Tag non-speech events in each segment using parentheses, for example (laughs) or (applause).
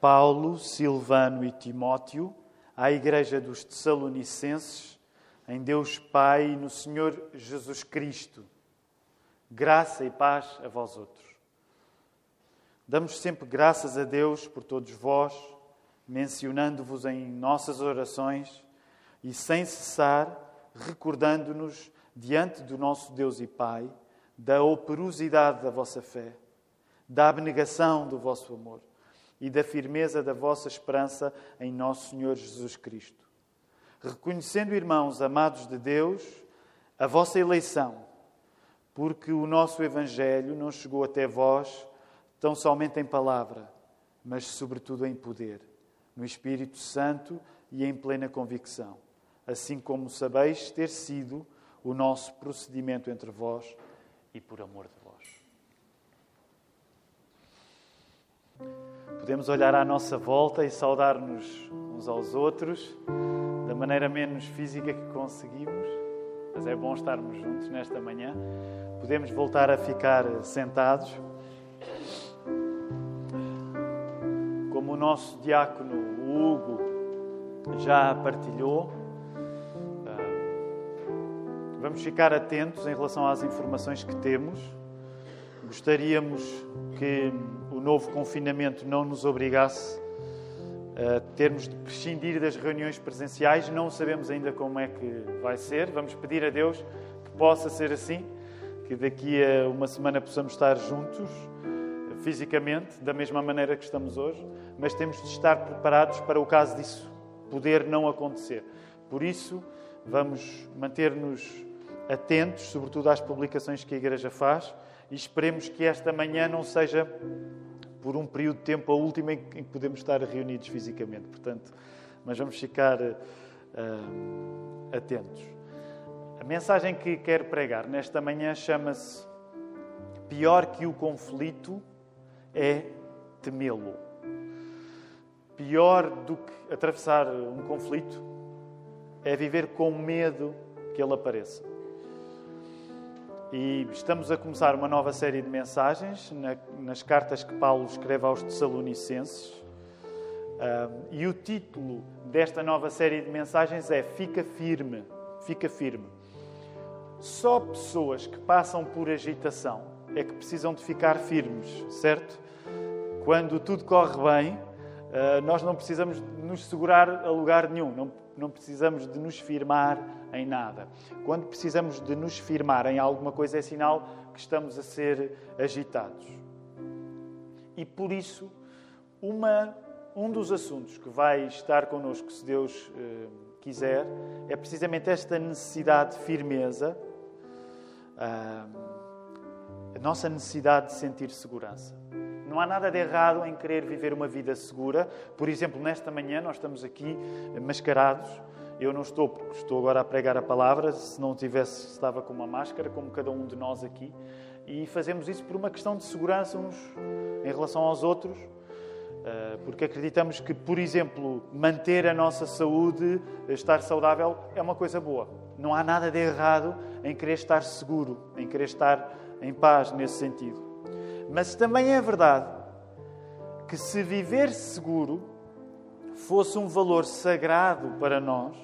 Paulo, Silvano e Timóteo, à Igreja dos Tessalonicenses, em Deus Pai e no Senhor Jesus Cristo. Graça e paz a vós outros. Damos sempre graças a Deus por todos vós, mencionando-vos em nossas orações e sem cessar recordando-nos diante do nosso Deus e Pai da operosidade da vossa fé, da abnegação do vosso amor e da firmeza da vossa esperança em nosso Senhor Jesus Cristo. Reconhecendo, irmãos amados de Deus, a vossa eleição, porque o nosso Evangelho não chegou até vós tão somente em palavra, mas sobretudo em poder, no Espírito Santo e em plena convicção, assim como sabeis ter sido o nosso procedimento entre vós e por amor de vós. Podemos olhar à nossa volta e saudar-nos uns aos outros da maneira menos física que conseguimos, mas é bom estarmos juntos nesta manhã. Podemos voltar a ficar sentados. Como o nosso diácono Hugo já partilhou, Vamos ficar atentos em relação às informações que temos. Gostaríamos que o novo confinamento não nos obrigasse a termos de prescindir das reuniões presenciais. Não sabemos ainda como é que vai ser. Vamos pedir a Deus que possa ser assim, que daqui a uma semana possamos estar juntos fisicamente, da mesma maneira que estamos hoje, mas temos de estar preparados para o caso disso poder não acontecer. Por isso, vamos manter-nos atentos, sobretudo às publicações que a Igreja faz, e esperemos que esta manhã não seja por um período de tempo a última em que podemos estar reunidos fisicamente. Portanto, mas vamos ficar uh, atentos. A mensagem que quero pregar nesta manhã chama-se Pior que o conflito é temê-lo. Pior do que atravessar um conflito é viver com medo que ele apareça. E estamos a começar uma nova série de mensagens na, nas cartas que Paulo escreve aos Tessalonicenses. E o título desta nova série de mensagens é Fica firme, fica firme. Só pessoas que passam por agitação é que precisam de ficar firmes, certo? Quando tudo corre bem, uh, nós não precisamos nos segurar a lugar nenhum, não precisamos de nos firmar em nada. Quando precisamos de nos firmar em alguma coisa, é sinal que estamos a ser agitados. E por isso, uma, um dos assuntos que vai estar connosco, se Deus eh, quiser, é precisamente esta necessidade de firmeza, ah, a nossa necessidade de sentir segurança. Não há nada de errado em querer viver uma vida segura. Por exemplo, nesta manhã nós estamos aqui mascarados eu não estou, porque estou agora a pregar a palavra. Se não tivesse, estava com uma máscara, como cada um de nós aqui. E fazemos isso por uma questão de segurança uns em relação aos outros, eh, porque acreditamos que, por exemplo, manter a nossa saúde, estar saudável, é uma coisa boa. Não há nada de errado em querer estar seguro, em querer estar em paz nesse sentido. Mas também é verdade que se viver seguro fosse um valor sagrado para nós,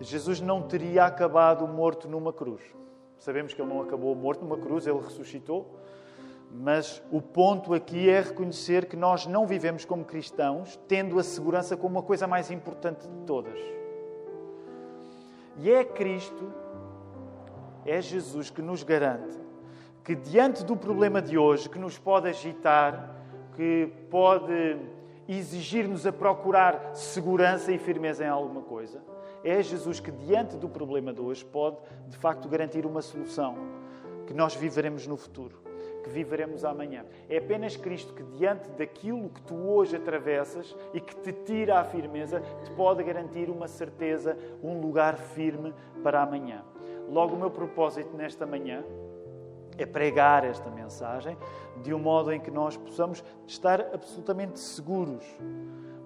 Jesus não teria acabado morto numa cruz. Sabemos que ele não acabou morto numa cruz, ele ressuscitou. Mas o ponto aqui é reconhecer que nós não vivemos como cristãos tendo a segurança como a coisa mais importante de todas. E é Cristo, é Jesus que nos garante que diante do problema de hoje, que nos pode agitar, que pode exigir-nos a procurar segurança e firmeza em alguma coisa, é Jesus que, diante do problema de hoje, pode de facto garantir uma solução que nós viveremos no futuro, que viveremos amanhã. É apenas Cristo que, diante daquilo que tu hoje atravessas e que te tira a firmeza, te pode garantir uma certeza, um lugar firme para amanhã. Logo, o meu propósito nesta manhã é pregar esta mensagem de um modo em que nós possamos estar absolutamente seguros.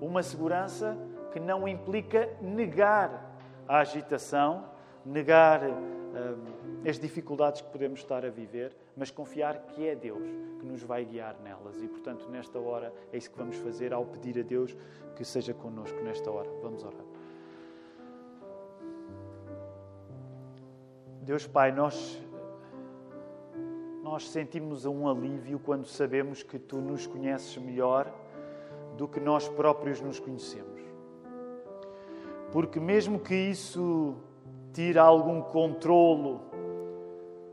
Uma segurança que não implica negar a agitação, negar uh, as dificuldades que podemos estar a viver, mas confiar que é Deus que nos vai guiar nelas. E, portanto, nesta hora é isso que vamos fazer ao pedir a Deus que seja connosco nesta hora. Vamos orar. Deus Pai, nós nós sentimos um alívio quando sabemos que tu nos conheces melhor do que nós próprios nos conhecemos. Porque mesmo que isso tire algum controlo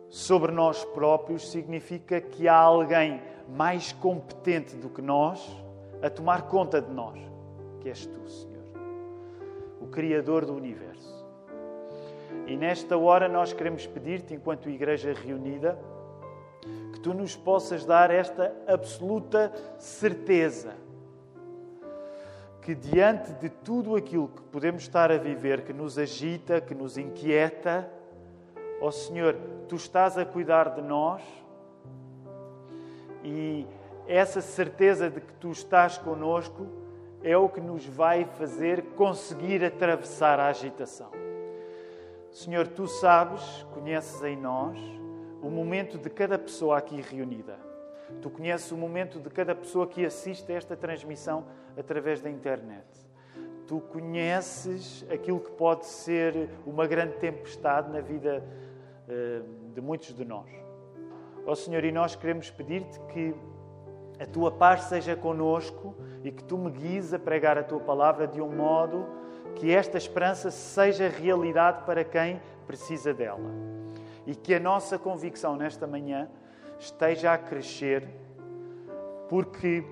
sobre nós próprios, significa que há alguém mais competente do que nós a tomar conta de nós, que és tu, Senhor, o Criador do universo. E nesta hora nós queremos pedir-te, enquanto Igreja reunida, tu nos possas dar esta absoluta certeza que diante de tudo aquilo que podemos estar a viver, que nos agita, que nos inquieta, ó oh Senhor, tu estás a cuidar de nós e essa certeza de que tu estás conosco é o que nos vai fazer conseguir atravessar a agitação. Senhor, tu sabes, conheces em nós o momento de cada pessoa aqui reunida. Tu conheces o momento de cada pessoa que assiste a esta transmissão através da internet. Tu conheces aquilo que pode ser uma grande tempestade na vida uh, de muitos de nós. Ó oh, Senhor, e nós queremos pedir-te que a tua paz seja conosco e que tu me guies a pregar a tua palavra de um modo que esta esperança seja realidade para quem precisa dela. E que a nossa convicção nesta manhã esteja a crescer, porque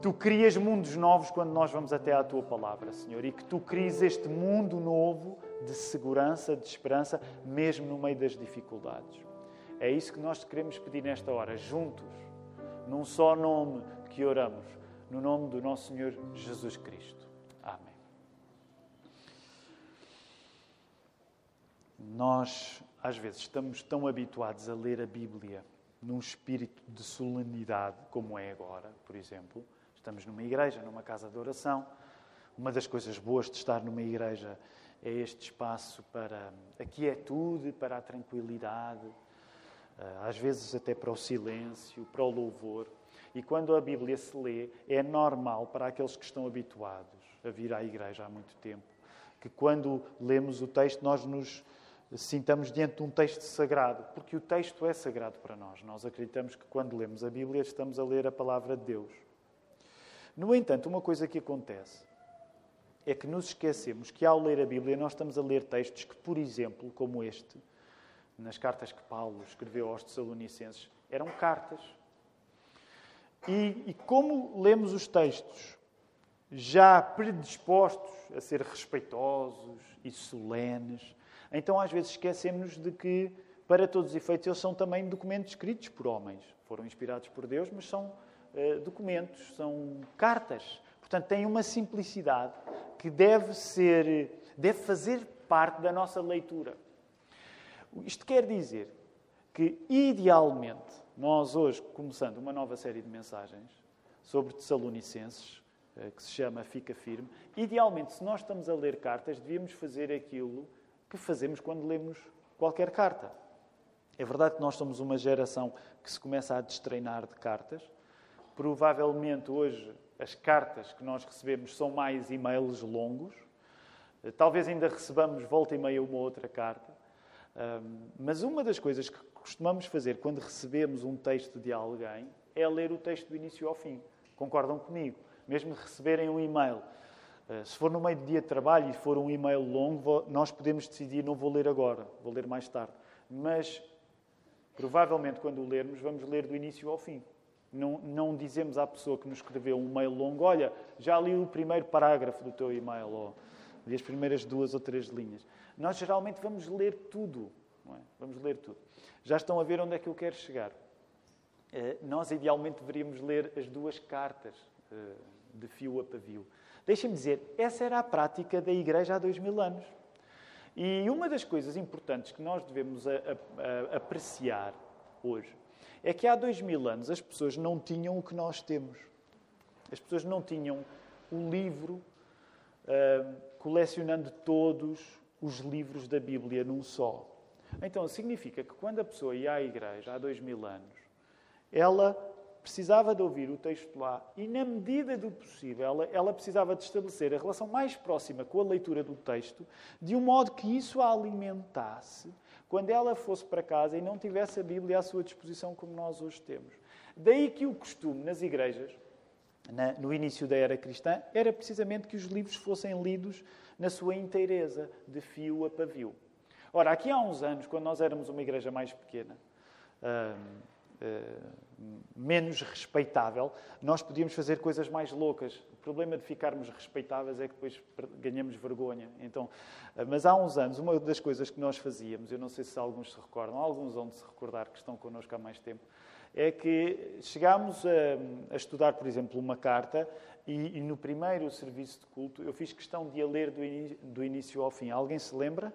tu crias mundos novos quando nós vamos até à tua palavra, Senhor, e que tu crias este mundo novo de segurança, de esperança, mesmo no meio das dificuldades. É isso que nós queremos pedir nesta hora, juntos, num só nome que oramos, no nome do nosso Senhor Jesus Cristo. Amém. Nós, às vezes, estamos tão habituados a ler a Bíblia num espírito de solenidade, como é agora, por exemplo. Estamos numa igreja, numa casa de oração. Uma das coisas boas de estar numa igreja é este espaço para a quietude, para a tranquilidade, eh, às vezes até para o silêncio, para o louvor. E quando a Bíblia se lê, é normal para aqueles que estão habituados a vir à igreja há muito tempo, que quando lemos o texto nós nos sintamos diante de um texto sagrado, porque o texto é sagrado para nós. Nós acreditamos que quando lemos a Bíblia estamos a ler a palavra de Deus. No entanto, uma coisa que acontece é que nos esquecemos que ao ler a Bíblia nós estamos a ler textos que, por exemplo, como este, nas cartas que Paulo escreveu aos Tessalonicenses, eram cartas. E, e como lemos os textos já predispostos a ser respeitosos e solenes, então, às vezes, esquecemos de que, para todos os efeitos, eles são também documentos escritos por homens. Foram inspirados por Deus, mas são uh, documentos, são cartas. Portanto, têm uma simplicidade que deve ser, deve fazer parte da nossa leitura. Isto quer dizer que, idealmente, nós hoje, começando uma nova série de mensagens sobre Tessalonicenses, eh, que se chama Fica Firme, idealmente, se nós estamos a ler cartas, devíamos fazer aquilo que fazemos quando lemos qualquer carta. É verdade que nós somos uma geração que se começa a destreinar de cartas. Provavelmente hoje as cartas que nós recebemos são mais e-mails longos. Talvez ainda recebamos volta e meia uma outra carta. Mas uma das coisas que costumamos fazer quando recebemos um texto de alguém é ler o texto do início ao fim. Concordam comigo? Mesmo receberem um e-mail eh, se for no meio do dia de trabalho e for um e-mail longo, nós podemos decidir não vou ler agora, vou ler mais tarde. Mas provavelmente quando o lermos, vamos ler do início ao fim. Não, não dizemos à pessoa que nos escreveu um e-mail longo, olha, já li o primeiro parágrafo do teu e-mail, ou li as primeiras duas ou três linhas. Nós geralmente vamos ler tudo. É? Vamos ler tudo. Já estão a ver onde é que eu quero chegar. Eh, nós, idealmente, deveríamos ler as duas cartas, eh, de fio a pavio. Deixem-me dizer, essa era a prática da Igreja há dois mil anos. E uma das coisas importantes que nós devemos a, a, a apreciar hoje é que há dois mil anos as pessoas não tinham o que nós temos. As pessoas não tinham o livro uh, colecionando todos os livros da Bíblia num só. Então, significa que quando a pessoa ia à igreja há dois mil anos, ela precisava de ouvir o texto lá e, na medida do possível, ela, ela, precisava de estabelecer a relação mais próxima com a leitura do texto, de um modo que isso a alimentasse quando ela fosse para casa e não tivesse a Bíblia à sua disposição como nós hoje temos. Daí que o costume nas igrejas, na, no início da era cristã, era precisamente que os livros fossem lidos na sua inteireza, de fio a pavio. Ora, aqui há uns anos, quando nós éramos uma igreja mais pequena, hum, menos respeitável, nós podíamos fazer coisas mais loucas. O problema de ficarmos respeitáveis é que depois ganhamos vergonha. Então, mas há uns anos, uma das coisas que nós fazíamos, eu não sei se alguns se recordam, alguns vão se recordar que estão connosco há mais tempo, é que chegámos a, a estudar, por exemplo, uma carta e, e, no primeiro serviço de culto eu fiz questão de a ler do, do início ao fim. Alguém se lembra?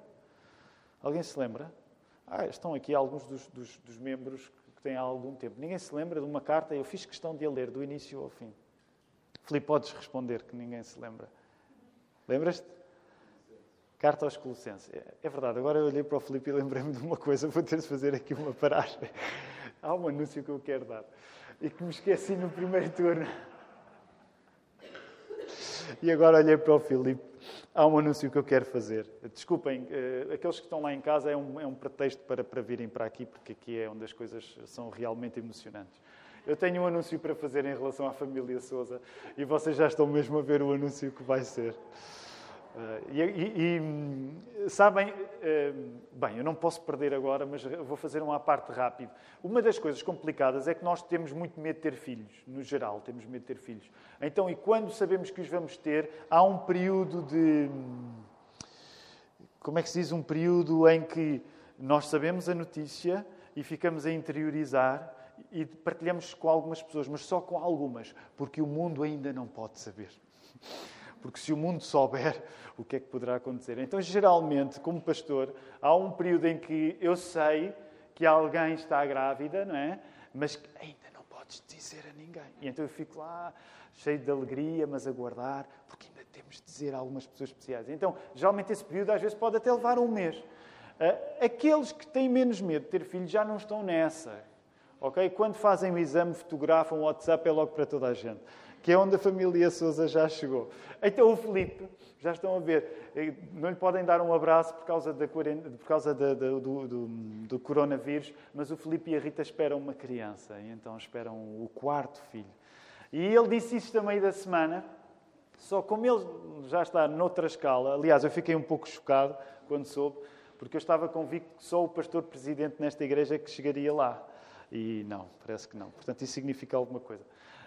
Alguém se lembra? Ah, estão aqui alguns dos, dos, dos membros há algum tempo. Ninguém se lembra de uma carta? Eu fiz questão de a ler do início ao fim. Filipe, podes responder que ninguém se lembra. Lembras-te? Carta aos Colossenses. É, é, verdade, agora eu olhei para o Filipe e lembrei-me de uma coisa, vou ter de fazer aqui uma paragem. Há um anúncio que eu quero dar e que me esqueci no primeiro turno. E agora olhei para o Filipe. Há um anúncio que eu quero fazer. Desculpem, uh, aqueles que estão lá em casa é um, é um pretexto para, para virem para aqui, porque aqui é onde as coisas são realmente emocionantes. Eu tenho um anúncio para fazer em relação à família Souza e vocês já estão mesmo a ver o anúncio que vai ser. Uh, e, e, e, sabem, uh, bem, eu não posso perder agora, mas vou fazer uma parte rápido. Uma das coisas complicadas é que nós temos muito medo de ter filhos, no geral, temos medo de ter filhos. Então, e quando sabemos que os vamos ter, há um período de. Como é que se diz? Um período em que nós sabemos a notícia e ficamos a interiorizar e partilhamos com algumas pessoas, mas só com algumas, porque o mundo ainda não pode saber porque se o mundo souber, (laughs) o que é que poderá acontecer? Então, geralmente, como pastor, há um período em que eu sei que alguém está grávida, não é? Mas ainda não podes dizer a ninguém. E então eu fico lá, cheio de alegria, mas a guardar, porque ainda temos de dizer a algumas pessoas especiais. Então, geralmente, esse período às vezes pode até levar um mês. Ah, aqueles que têm menos medo de ter filhos já não estão nessa. Ok? Quando fazem o exame, fotografam o WhatsApp, é logo para toda a gente que é onde a família Souza já chegou. Então o Felipe, já estão a ver, eh, não lhe podem dar um abraço por causa, da, por causa da, da, do, do, do, coronavírus, mas o Felipe e a Rita esperam uma criança, e então esperam o quarto filho. E ele disse isto a meio da semana, só como ele já está noutra escala, aliás, eu fiquei um pouco chocado quando soube, porque eu estava convicto que só o pastor presidente nesta igreja que chegaria lá. E não, parece que não. Portanto, isso significa alguma coisa.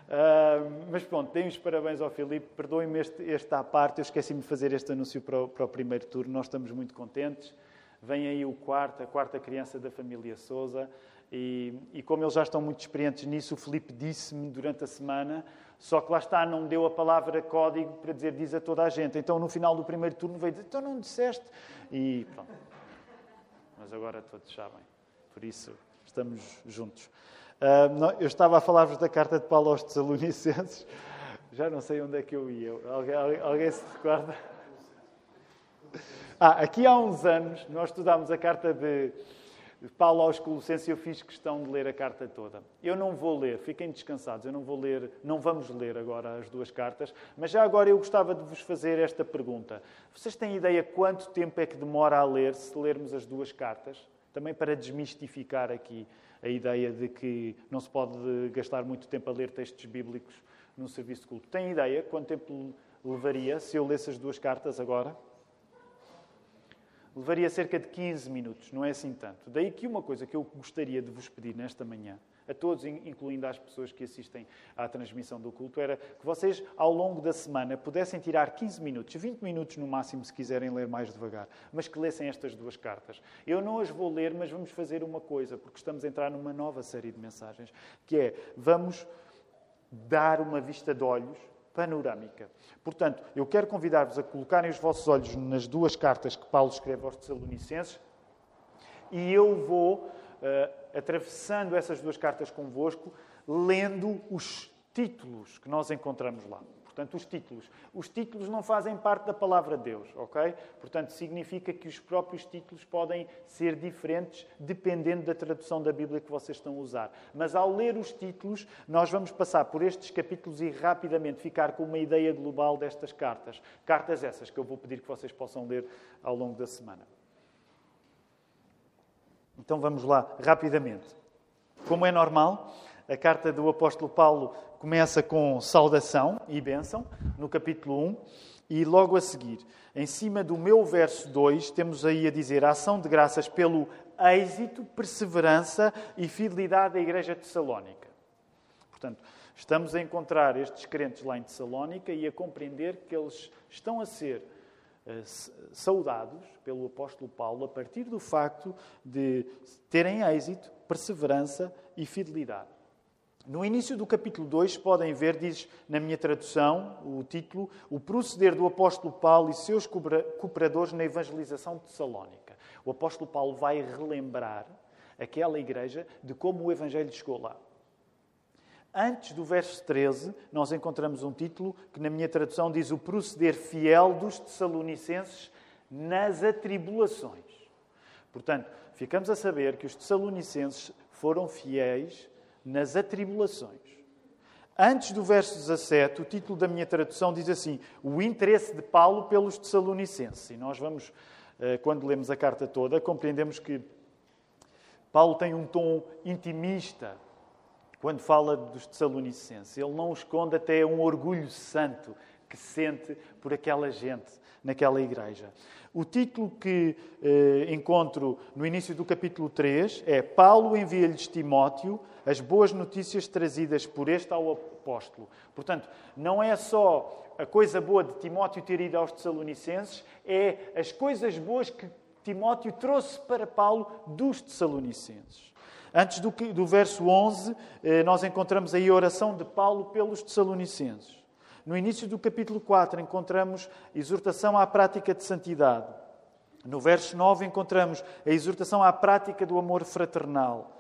Uh, mas pronto, deem os parabéns ao Filipe. Perdoem-me este, este à parte, eu esqueci-me de fazer este anúncio para o, para o, primeiro turno. Nós estamos muito contentes. Vem aí o quarto, a quarta criança da família Souza. E, e como eles já estão muito experientes nisso, o Filipe disse-me durante a semana, só que lá está, não deu a palavra código para dizer diz a toda a gente. Então no final do primeiro turno veio dizer, então não disseste. E pronto. Mas agora todos sabem. Por isso, estamos juntos. Não, eu estava a falar-vos da carta de Paulo aos Tessalonicenses. (laughs) Já não sei onde é que eu ia. Alguém, alguém se recorda? Ah, aqui há uns anos nós estudámos a carta de Paulo aos Colossenses e eu fiz questão de ler a carta toda. Eu não vou ler, fiquem descansados, eu não vou ler, não vamos ler agora as duas cartas, mas já agora eu gostava de vos fazer esta pergunta. Vocês têm ideia quanto tempo é que demora a ler se lermos as duas cartas? Também para desmistificar aqui a ideia de que não se pode gastar muito tempo a ler textos bíblicos num serviço de culto. Tem ideia quanto tempo levaria se eu lesse as duas cartas agora? Levaria cerca de 15 minutos, não é assim tanto. Daí que uma coisa que eu gostaria de vos pedir nesta manhã a todos, incluindo as pessoas que assistem à transmissão do culto, era que vocês, ao longo da semana, pudessem tirar 15 minutos, 20 minutos no máximo, se quiserem ler mais devagar, mas que lessem estas duas cartas. Eu não as vou ler, mas vamos fazer uma coisa, porque estamos a entrar numa nova série de mensagens, que é, vamos dar uma vista de olhos panorâmica. Portanto, eu quero convidar-vos a colocarem os vossos olhos nas duas cartas que Paulo escreve aos Tessalonicenses e eu vou uh, atravessando essas duas cartas convosco, lendo os títulos que nós encontramos lá. Portanto, os títulos. Os títulos não fazem parte da palavra de Deus, ok? Portanto, significa que os próprios títulos podem ser diferentes dependendo da tradução da Bíblia que vocês estão a usar. Mas ao ler os títulos, nós vamos passar por estes capítulos e rapidamente ficar com uma ideia global destas cartas. Cartas essas que eu vou pedir que vocês possam ler ao longo da semana. Então vamos lá, rapidamente. Como é normal, a carta do apóstolo Paulo começa com saudação e bênção, no capítulo 1, e logo a seguir, em cima do meu verso 2, temos aí a dizer a ação de graças pelo êxito, perseverança e fidelidade da igreja de Tessalónica. Portanto, estamos a encontrar estes crentes lá em Tessalónica e a compreender que eles estão a ser saudados pelo apóstolo Paulo a partir do facto de terem êxito, perseverança e fidelidade. No início do capítulo 2, podem ver, diz na minha tradução, o título, o proceder do apóstolo Paulo e seus cooperadores na evangelização de Tessalónica. O apóstolo Paulo vai relembrar aquela igreja de como o evangelho chegou lá. Antes do verso 13, nós encontramos um título que, na minha tradução, diz o proceder fiel dos Tessalonicenses nas atribulações. Portanto, ficamos a saber que os Tessalonicenses foram fiéis nas atribulações. Antes do verso 17, o título da minha tradução diz assim: O interesse de Paulo pelos Tessalonicenses. E nós vamos, eh, quando lemos a carta toda, compreendemos que Paulo tem um tom intimista quando fala dos Tessalonicenses. Ele não esconde até um orgulho santo que sente por aquela gente naquela igreja. O título que eh, encontro no início do capítulo 3 é Paulo envia-lhes Timóteo as boas notícias trazidas por este ao apóstolo. Portanto, não é só a coisa boa de Timóteo ter ido aos Tessalonicenses, é as coisas boas que Timóteo trouxe para Paulo dos Tessalonicenses. Antes do, do verso 11, eh, nós encontramos aí a oração de Paulo pelos Tessalonicenses. No início do capítulo 4, encontramos exortação à prática de santidade. No verso 9, encontramos a exortação à prática do amor fraternal.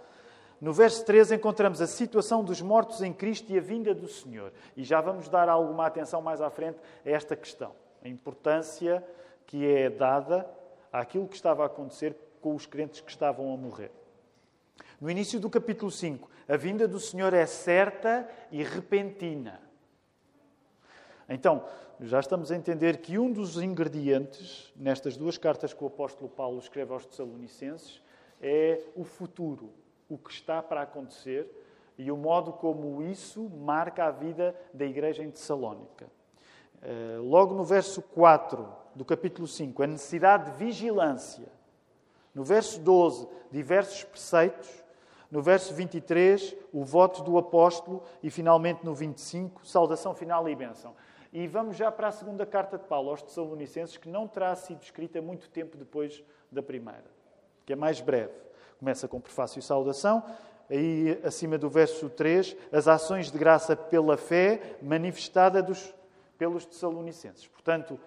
No verso 13, encontramos a situação dos mortos em Cristo e a vinda do Senhor. E já vamos dar alguma atenção mais à frente a esta questão. A importância que é dada àquilo que estava a acontecer com os crentes que estavam a morrer. No início do capítulo 5, a vinda do Senhor é certa e repentina. Então, já estamos a entender que um dos ingredientes nestas duas cartas que o apóstolo Paulo escreve aos Tessalonicenses é o futuro, o que está para acontecer e o modo como isso marca a vida da igreja em Tessalónica. Eh, logo no verso 4 do capítulo 5, a necessidade de vigilância. No verso 12, diversos preceitos. No verso 23, o voto do apóstolo. E finalmente no 25, saudação final e bênção. E vamos já para a segunda carta de Paulo aos Tessalonicenses, que não terá sido escrita muito tempo depois da primeira, que é mais breve. Começa com prefácio e saudação, aí acima do verso 3, as ações de graça pela fé manifestada dos, pelos Tessalonicenses. Portanto,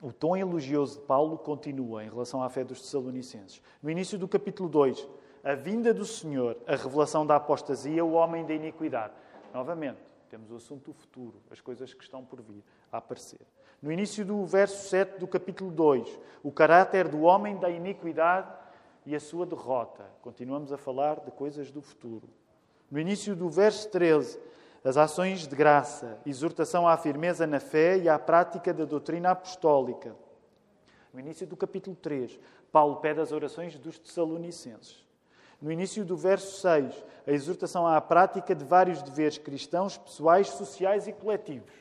o tom elogioso de Paulo continua em relação à fé dos Tessalonicenses. No início do capítulo 2, a vinda do Senhor, a revelação da apostasia, o homem da iniquidade. Novamente, temos o assunto do futuro, as coisas que estão por vir a aparecer. No início do verso 7 do capítulo 2, o caráter do homem da iniquidade e a sua derrota. Continuamos a falar de coisas do futuro. No início do verso 13, as ações de graça, exortação à firmeza na fé e à prática da doutrina apostólica. No início do capítulo 3, Paulo pede as orações dos Tessalonicenses. No início do verso 6, a exortação à prática de vários deveres cristãos, pessoais, sociais e coletivos.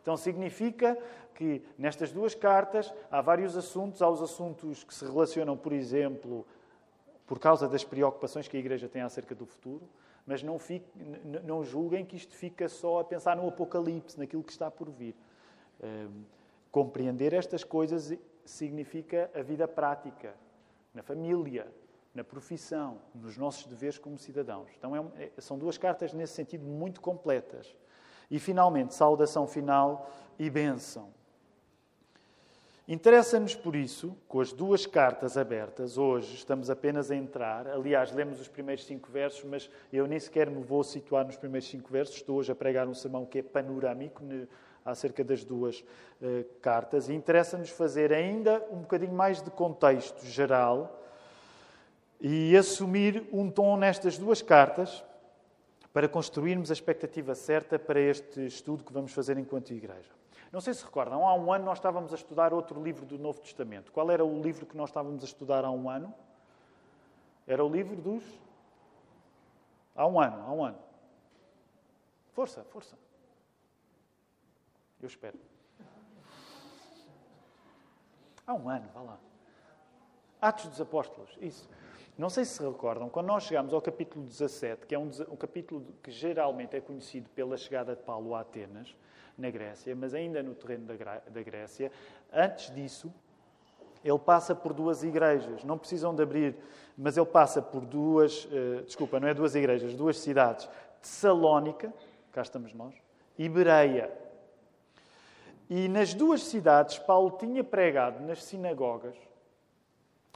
Então significa que nestas duas cartas há vários assuntos, há os assuntos que se relacionam, por exemplo, por causa das preocupações que a Igreja tem acerca do futuro, mas não, fique, não julguem que isto fica só a pensar no Apocalipse, naquilo que está por vir. Um, compreender estas coisas significa a vida prática, na família, na profissão, nos nossos deveres como cidadãos. Então, é, é, são duas cartas nesse sentido muito completas. E, finalmente, saudação final e bênção. Interessa-nos, por isso, com as duas cartas abertas, hoje estamos apenas a entrar. Aliás, lemos os primeiros cinco versos, mas eu nem sequer me vou situar nos primeiros cinco versos. Estou hoje a pregar um sermão que é panorâmico acerca das duas uh, cartas. E interessa-nos fazer ainda um bocadinho mais de contexto geral e assumir um tom nestas duas cartas para construirmos a expectativa certa para este estudo que vamos fazer enquanto igreja. Não sei se recordam, há um ano nós estávamos a estudar outro livro do Novo Testamento. Qual era o livro que nós estávamos a estudar há um ano? Era o livro dos. Há um ano, há um ano. Força, força. Eu espero. Há um ano, vá lá. Atos dos Apóstolos, isso. Não sei se recordam, quando nós chegamos ao capítulo 17, que é um, um capítulo que geralmente é conhecido pela chegada de Paulo a Atenas, na Grécia, mas ainda no terreno da Grécia. Antes disso, ele passa por duas igrejas. Não precisam de abrir, mas ele passa por duas, uh, desculpa, não é duas igrejas, duas cidades. Tessalónica, cá estamos nós, e Bereia. E nas duas cidades, Paulo tinha pregado nas sinagogas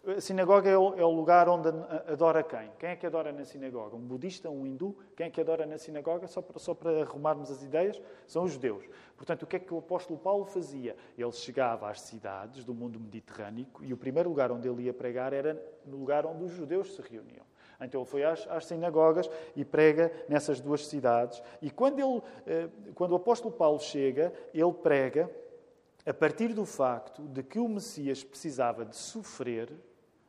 a sinagoga é o, é o, lugar onde adora quem? Quem é que adora na sinagoga? Um budista, um hindu? Quem é que adora na sinagoga? Só para, só para arrumarmos as ideias, são os judeus. Portanto, o que é que o apóstolo Paulo fazia? Ele chegava às cidades do mundo mediterrâneo e o primeiro lugar onde ele ia pregar era no lugar onde os judeus se reuniam. Então ele foi às, às sinagogas e prega nessas duas cidades. E quando, ele, eh, quando o apóstolo Paulo chega, ele prega a partir do facto de que o Messias precisava de sofrer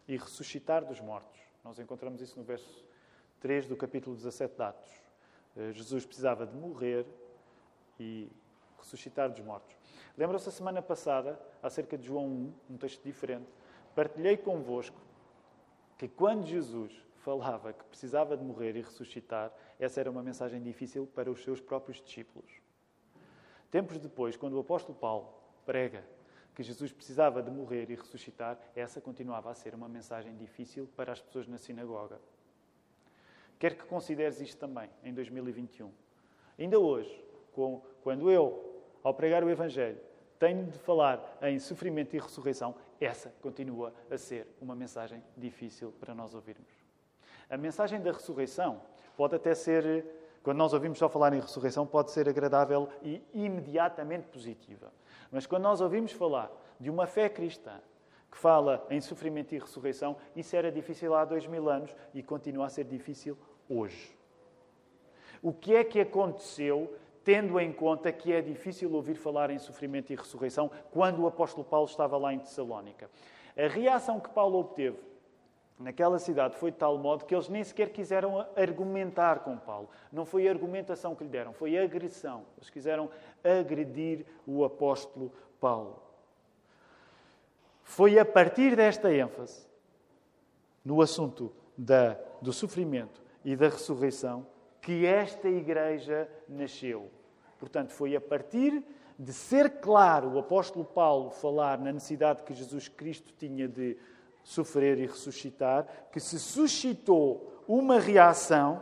e ressuscitar dos mortos. Nós encontramos isso no verso 3 do capítulo 17 de Atos. Eh, Jesus precisava de morrer e ressuscitar dos mortos. Lembram-se a semana passada, acerca de João 1, um texto diferente, partilhei convosco que quando Jesus falava que precisava de morrer e ressuscitar, essa era uma mensagem difícil para os seus próprios discípulos. Tempos depois, quando o apóstolo Paulo prega que Jesus precisava de morrer e ressuscitar, essa continuava a ser uma mensagem difícil para as pessoas na sinagoga. Quero que consideres isto também em 2021. Ainda hoje, quando eu, ao pregar o Evangelho, tenho de falar em sofrimento e ressurreição, essa continua a ser uma mensagem difícil para nós ouvirmos. A mensagem da ressurreição pode até ser, quando nós ouvimos só falar em ressurreição, pode ser agradável e imediatamente positiva. Mas quando nós ouvimos falar de uma fé cristã que fala em sofrimento e ressurreição, isso era difícil há dois mil anos e continua a ser difícil hoje. O que é que aconteceu, tendo em conta que é difícil ouvir falar em sofrimento e ressurreição, quando o apóstolo Paulo estava lá em Tessalónica? A reação que Paulo obteve naquela cidade foi de tal modo que eles nem sequer quiseram argumentar com Paulo. Não foi argumentação que lhe deram, foi agressão. Eles quiseram agredir o apóstolo Paulo. Foi a partir desta ênfase no assunto da, do sofrimento e da ressurreição que esta igreja nasceu. Portanto, foi a partir de ser claro o apóstolo Paulo falar na necessidade que Jesus Cristo tinha de sofrer e ressuscitar, que se suscitou uma reação,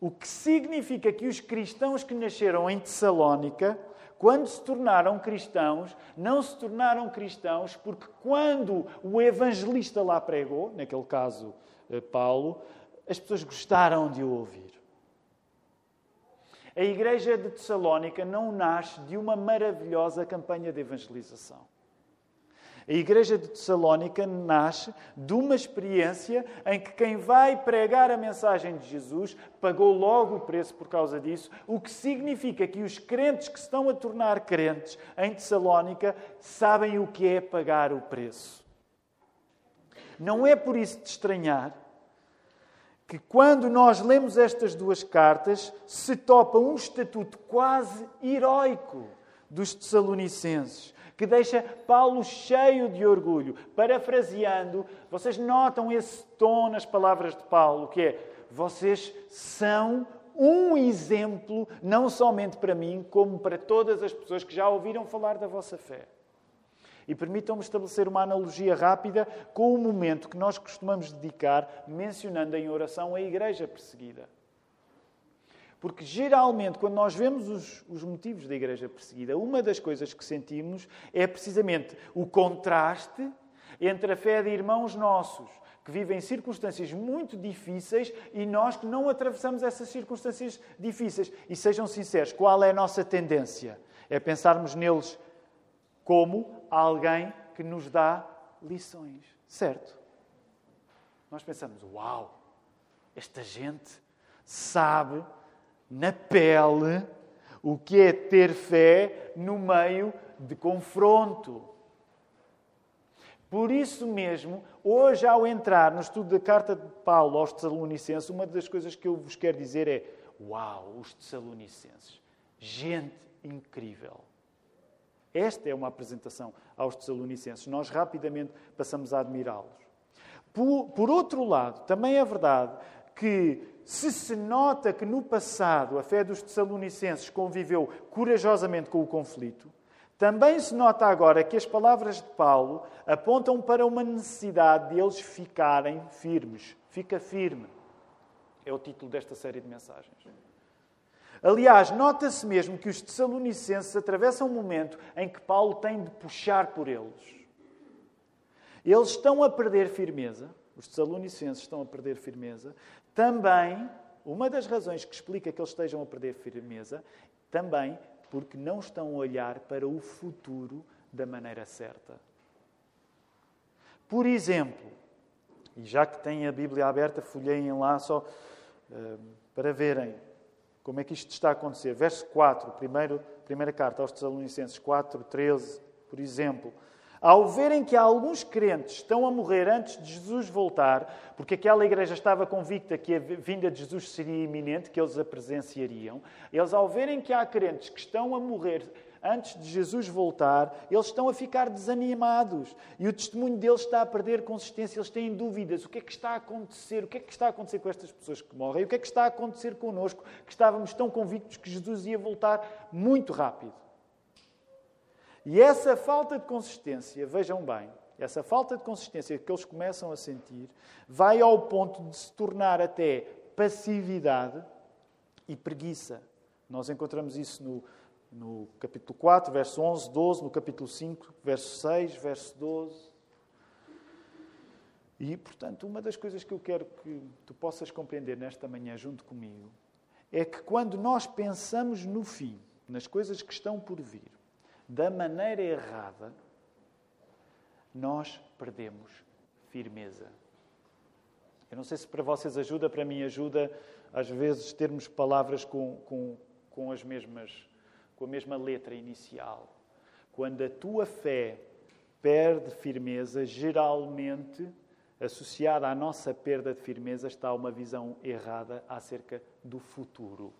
o que significa que os cristãos que nasceram em Tessalónica, quando se tornaram cristãos, não se tornaram cristãos porque quando o evangelista lá pregou, naquele caso eh, Paulo, as pessoas gostaram de o ouvir. A igreja de Tessalónica não nasce de uma maravilhosa campanha de evangelização. A igreja de Tessalónica nasce de uma experiência em que quem vai pregar a mensagem de Jesus pagou logo o preço por causa disso, o que significa que os crentes que estão a tornar crentes em Tessalónica sabem o que é pagar o preço. Não é por isso de estranhar que quando nós lemos estas duas cartas se topa um estatuto quase heroico dos Tessalonicenses que deixa Paulo cheio de orgulho. Parafraseando, vocês notam esse tom nas palavras de Paulo, que é: vocês são um exemplo, não somente para mim, como para todas as pessoas que já ouviram falar da vossa fé. E permitam-me estabelecer uma analogia rápida com o momento que nós costumamos dedicar mencionando em oração a igreja perseguida. Porque geralmente, quando nós vemos os, os, motivos da igreja perseguida, uma das coisas que sentimos é precisamente o contraste entre a fé de irmãos nossos que vivem circunstâncias muito difíceis e nós que não atravessamos essas circunstâncias difíceis. E sejam sinceros, qual é a nossa tendência? É pensarmos neles como alguém que nos dá lições, certo? Nós pensamos, uau, esta gente sabe na pele o que é ter fé no meio de confronto. Por isso mesmo, hoje, ao entrar no estudo da carta de Paulo aos Tessalonicenses, uma das coisas que eu vos quero dizer é: Uau, os Tessalonicenses, gente incrível. Esta é uma apresentação aos Tessalonicenses. Nós rapidamente passamos a admirá-los. Por, por outro lado, também é verdade que se se nota que no passado a fé dos Tessalonicenses conviveu corajosamente com o conflito, também se nota agora que as palavras de Paulo apontam para uma necessidade de eles ficarem firmes. Fica firme. É o título desta série de mensagens. Aliás, nota-se mesmo que os Tessalonicenses atravessam um momento em que Paulo tem de puxar por eles. Eles estão a perder firmeza, os Tessalonicenses estão a perder firmeza. Também, uma das razões que explica que eles estejam a perder firmeza, também porque não estão a olhar para o futuro da maneira certa. Por exemplo, e já que têm a Bíblia aberta, folheiem lá só uh, para verem como é que isto está a acontecer. Verso 4, primeiro, primeira carta aos Tessalonicenses 4, 13, por exemplo. Ao verem que alguns crentes estão a morrer antes de Jesus voltar, porque aquela igreja estava convicta que a vinda de Jesus seria iminente, que eles a presenciariam, eles, ao verem que há crentes que estão a morrer antes de Jesus voltar, eles estão a ficar desanimados e o testemunho deles está a perder consistência. Eles têm dúvidas: o que é que está a acontecer? O que é que está a acontecer com estas pessoas que morrem? O que é que está a acontecer connosco que estávamos tão convictos que Jesus ia voltar muito rápido? E essa falta de consistência, vejam bem, essa falta de consistência que eles começam a sentir, vai ao ponto de se tornar até passividade e preguiça. Nós encontramos isso no, no capítulo 4, verso 11, 12, no capítulo 5, verso 6, verso 12. E, portanto, uma das coisas que eu quero que tu possas compreender nesta manhã junto comigo é que quando nós pensamos no fim, nas coisas que estão por vir, da maneira errada, nós perdemos firmeza. Eu não sei se para vocês ajuda, para mim ajuda, às vezes, termos palavras com, com, com, as mesmas, com a mesma letra inicial. Quando a tua fé perde firmeza, geralmente, associada à nossa perda de firmeza, está uma visão errada acerca do futuro.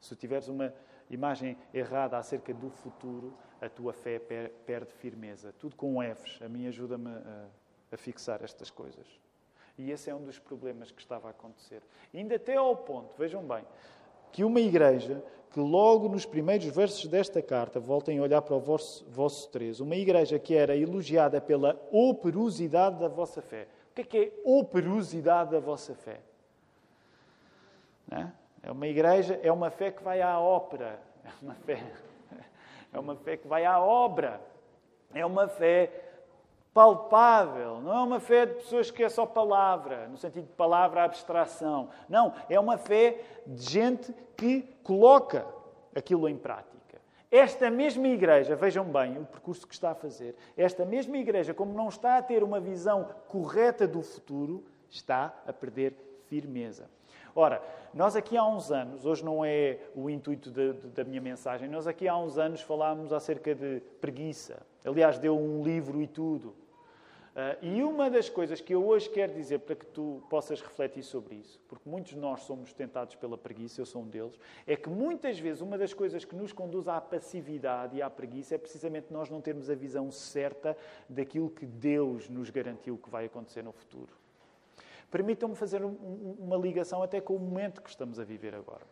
Se tiveres uma imagem errada acerca do futuro, a tua fé perde firmeza. Tudo com Fs. A mim ajuda-me a, a, fixar estas coisas. E esse é um dos problemas que estava a acontecer. Ainda até ao ponto, vejam bem, que uma igreja que logo nos primeiros versos desta carta, voltem a olhar para o vosso, vosso 3, uma igreja que era elogiada pela operosidade da vossa fé. O que é que é operosidade da vossa fé? Não é? É uma igreja, é uma fé que vai à ópera. É uma fé, (laughs) é uma fé que vai à obra. É uma fé palpável. Não é uma fé de pessoas que é só palavra, no sentido de palavra abstração. Não, é uma fé de gente que coloca aquilo em prática. Esta mesma igreja, vejam bem o percurso que está a fazer, esta mesma igreja, como não está a ter uma visão correta do futuro, está a perder firmeza. Ora, nós aqui há uns anos, hoje não é o intuito de, de, da minha mensagem, nós aqui há uns anos falámos acerca de preguiça. Aliás, deu um livro e tudo. Uh, e uma das coisas que eu hoje quero dizer para que tu possas refletir sobre isso, porque muitos de nós somos tentados pela preguiça, eu sou um deles, é que muitas vezes uma das coisas que nos conduz à passividade e à preguiça é precisamente nós não termos a visão certa daquilo que Deus nos garantiu que vai acontecer no futuro. Permitam-me fazer um, uma ligação até com o momento que estamos a viver agora.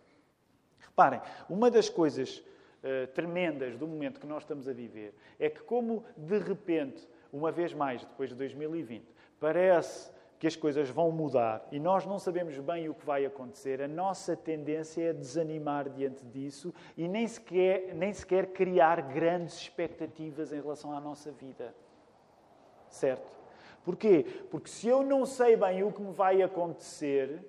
Reparem, uma das coisas uh, tremendas do momento que nós estamos a viver é que, como de repente, uma vez mais, depois de 2020, parece que as coisas vão mudar e nós não sabemos bem o que vai acontecer, a nossa tendência é desanimar diante disso e nem sequer, nem sequer criar grandes expectativas em relação à nossa vida. Certo? Porquê? Porque se eu não sei bem o que me vai acontecer,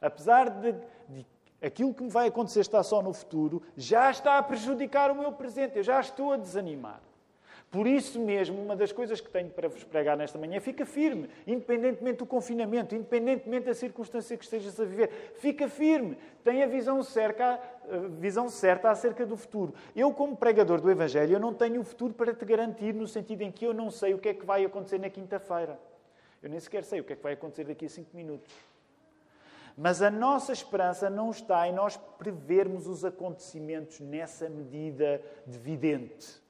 apesar de, de aquilo que me vai acontecer está só no futuro, já está a prejudicar o meu presente, eu já estou a desanimar. Por isso mesmo, uma das coisas que tenho para vos pregar nesta manhã, fica firme, independentemente do confinamento, independentemente da circunstância que estejas a viver. Fica firme, tenha a visão certa, a visão certa acerca do futuro. Eu, como pregador do Evangelho, eu não tenho o futuro para te garantir, no sentido em que eu não sei o que é que vai acontecer na quinta-feira. Eu nem sequer sei o que é que vai acontecer daqui a cinco minutos. Mas a nossa esperança não está em nós prevermos os acontecimentos nessa medida de vidente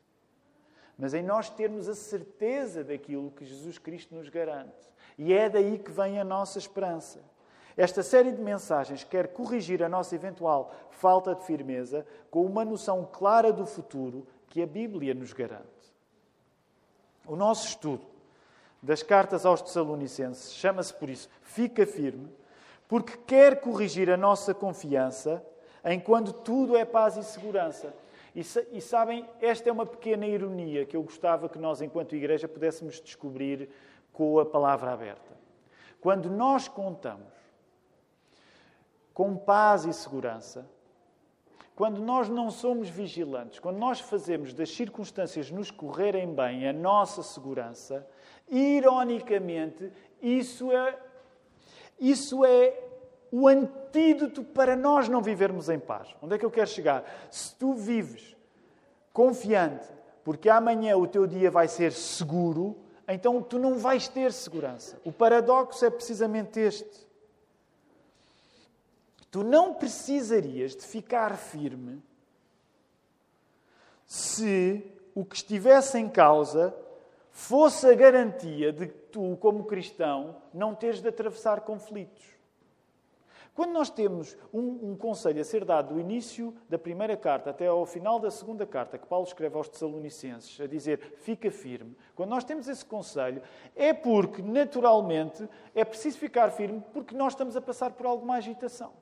mas em nós termos a certeza daquilo que Jesus Cristo nos garante. E é daí que vem a nossa esperança. Esta série de mensagens quer corrigir a nossa eventual falta de firmeza com uma noção clara do futuro que a Bíblia nos garante. O nosso estudo das cartas aos Tessalonicenses chama-se por isso Fica Firme, porque quer corrigir a nossa confiança em quando tudo é paz e segurança. E, e, sabem, esta é uma pequena ironia que eu gostava que nós, enquanto igreja, pudéssemos descobrir com a palavra aberta. Quando nós contamos com paz e segurança, quando nós não somos vigilantes, quando nós fazemos das circunstâncias nos correrem bem a nossa segurança, ironicamente, isso é, isso é o antídoto para nós não vivermos em paz. Onde é que eu quero chegar? Se tu vives confiante, porque amanhã o teu dia vai ser seguro, então tu não vais ter segurança. O paradoxo é precisamente este. Tu não precisarias de ficar firme se o que estivesse em causa fosse a garantia de que tu, como cristão, não teres de atravessar conflitos. Quando nós temos um, um, conselho a ser dado do início da primeira carta até ao final da segunda carta, que Paulo escreve aos Tessalonicenses, a dizer fica firme, quando nós temos esse conselho, é porque, naturalmente, é preciso ficar firme porque nós estamos a passar por alguma agitação.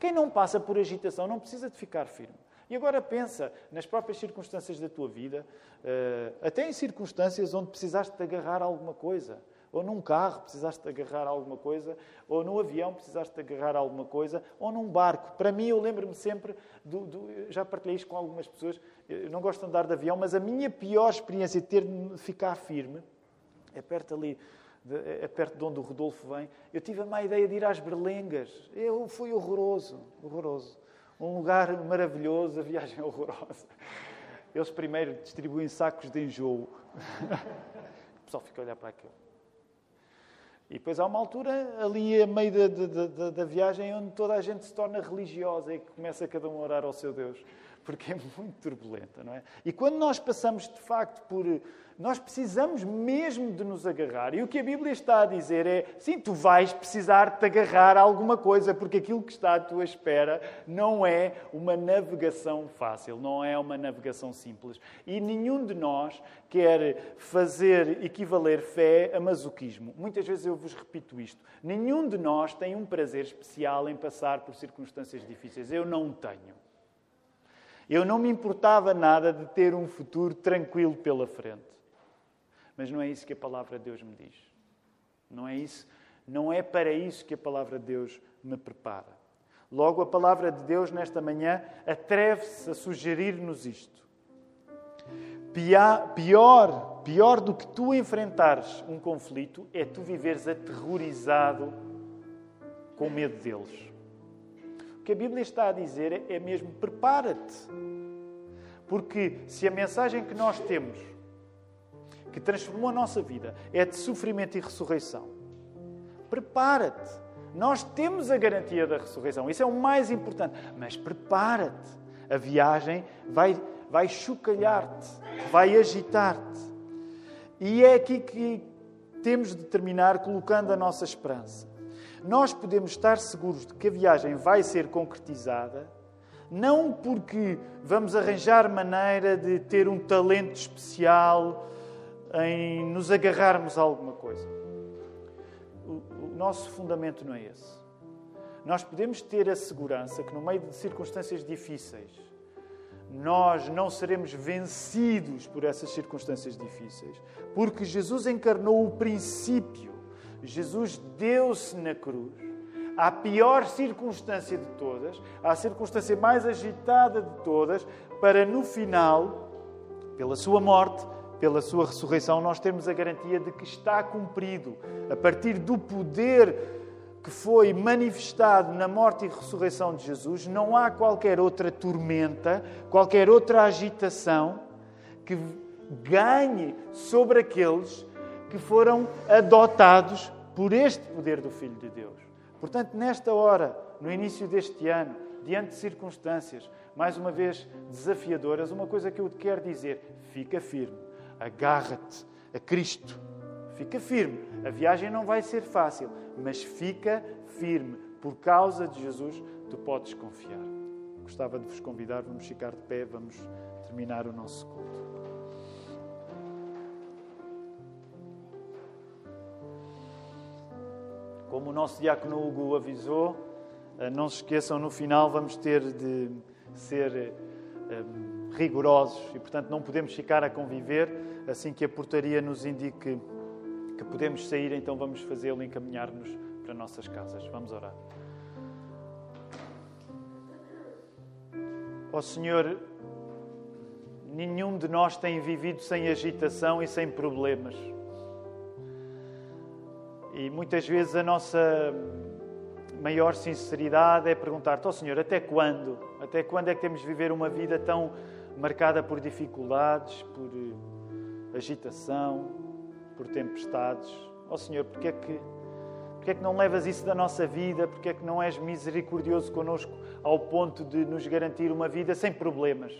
Quem não passa por agitação não precisa de ficar firme. E agora pensa nas próprias circunstâncias da tua vida, eh, até em circunstâncias onde precisaste de agarrar alguma coisa ou num carro precisaste agarrar alguma coisa, ou num avião precisaste agarrar alguma coisa, ou num barco. Para mim, eu lembro-me sempre, do, do, já partilhei isto com algumas pessoas, eu não gosto de andar de avião, mas a minha pior experiência de ter de ficar firme é perto ali, de, é perto de onde o Rodolfo vem. Eu tive a má ideia de ir às Berlengas. Eu, foi horroroso, horroroso. Um lugar maravilhoso, a viagem é horrorosa. Eles primeiro distribuem sacos de enjoo. (laughs) O pessoal fica a olhar para aquilo. E depois há uma altura ali a meio da, da, da, da, viagem onde toda a gente se torna religiosa e começa cada um a orar ao seu Deus, porque é muito turbulenta, não é? E quando nós passamos de facto por nós precisamos mesmo de nos agarrar. E o que a Bíblia está a dizer é: sim, tu vais precisar te agarrar a alguma coisa, porque aquilo que está à tua espera não é uma navegação fácil, não é uma navegação simples. E nenhum de nós quer fazer equivaler fé a masoquismo. Muitas vezes eu vos repito isto: nenhum de nós tem um prazer especial em passar por circunstâncias difíceis. Eu não tenho. Eu não me importava nada de ter um futuro tranquilo pela frente. Mas não é isso que a palavra de Deus me diz. Não é isso, não é para isso que a palavra de Deus me prepara. Logo, a palavra de Deus nesta manhã atreve-se a sugerir-nos isto. Pior, pior do que tu enfrentares um conflito é tu viveres aterrorizado com medo deles. O que a Bíblia está a dizer é mesmo prepara-te. Porque se a mensagem que nós temos que transformou a nossa vida é de sofrimento e ressurreição. Prepara-te. Nós temos a garantia da ressurreição, isso é o mais importante. Mas prepara-te. A viagem vai, vai chocalhar-te, vai agitar-te. E é aqui que temos de terminar colocando a nossa esperança. Nós podemos estar seguros de que a viagem vai ser concretizada, não porque vamos arranjar maneira de ter um talento especial em nos agarrarmos a alguma coisa. nosso fundamento não é esse. Nós podemos ter a segurança que, no meio de circunstâncias difíceis, nós não seremos vencidos por essas circunstâncias difíceis, porque Jesus encarnou o princípio, Jesus deu-se na cruz. À pior circunstância de todas, à circunstância mais agitada de todas, para no final, pela sua morte, pela sua ressurreição, nós temos a garantia de que está cumprido, a partir do poder que foi manifestado na morte e ressurreição de Jesus, não há qualquer outra tormenta, qualquer outra agitação que ganhe sobre aqueles que foram adotados por este poder do Filho de Deus. Portanto, nesta hora, no início deste ano, diante de circunstâncias, mais uma vez desafiadoras, uma coisa que eu te quero dizer: fica firme agarra-te a Cristo. Fica firme. A viagem não vai ser fácil, mas fica firme. Por causa de Jesus, tu podes confiar. Gostava de vos convidar, vamos ficar de pé, vamos terminar o nosso culto. Como o nosso diácono Hugo avisou, eh, não se esqueçam, no final vamos ter de ser eh, rigorosos e, portanto, não podemos ficar a conviver assim que a portaria nos indique que podemos sair, então vamos fazê-lo encaminhar-nos para nossas casas. Vamos orar. Ó oh, Senhor, nenhum de nós tem vivido sem agitação e sem problemas. E muitas vezes a nossa maior sinceridade é perguntar-te, oh, Senhor, até quando? Até quando é que temos de viver uma vida tão marcada por dificuldades, por agitação, por tempestades. Ó oh, Senhor, porque é que porque é que não levas isso da nossa vida? Porque é que não és misericordioso connosco ao ponto de nos garantir uma vida sem problemas?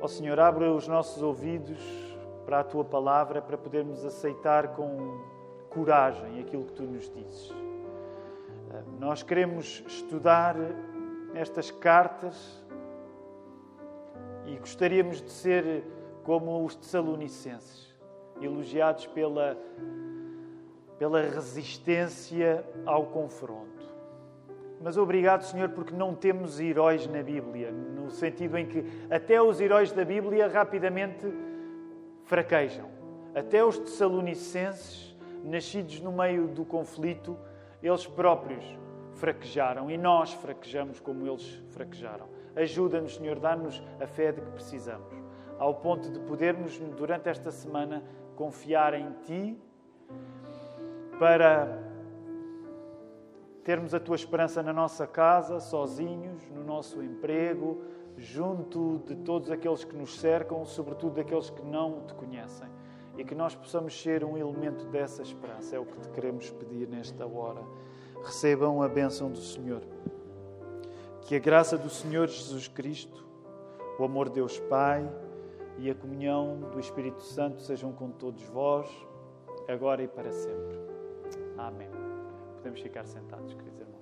Ó oh, Senhor, abre os nossos ouvidos para a tua palavra, para podermos aceitar com coragem aquilo que tu nos dizes. Ah, nós queremos estudar estas cartas e gostaríamos de ser como os Tessalonicenses, elogiados pela, pela resistência ao confronto. Mas obrigado, Senhor, porque não temos heróis na Bíblia, no sentido em que até os heróis da Bíblia rapidamente fraquejam. Até os Tessalonicenses, nascidos no meio do conflito, eles próprios fraquejaram e nós fraquejamos como eles fraquejaram. Ajuda-nos, Senhor, dá-nos a fé de que precisamos ao ponto de podermos, durante esta semana, confiar em Ti para termos a Tua esperança na nossa casa, sozinhos, no nosso emprego, junto de todos aqueles que nos cercam, sobretudo daqueles que não Te conhecem. E que nós possamos ser um elemento dessa esperança. É o que te queremos pedir nesta hora. Recebam a bênção do Senhor. Que a graça do Senhor Jesus Cristo, o amor de Deus Pai, e a comunhão do Espírito Santo sejam com todos vós, agora e para sempre. Amém. Podemos ficar sentados, queridos irmãos.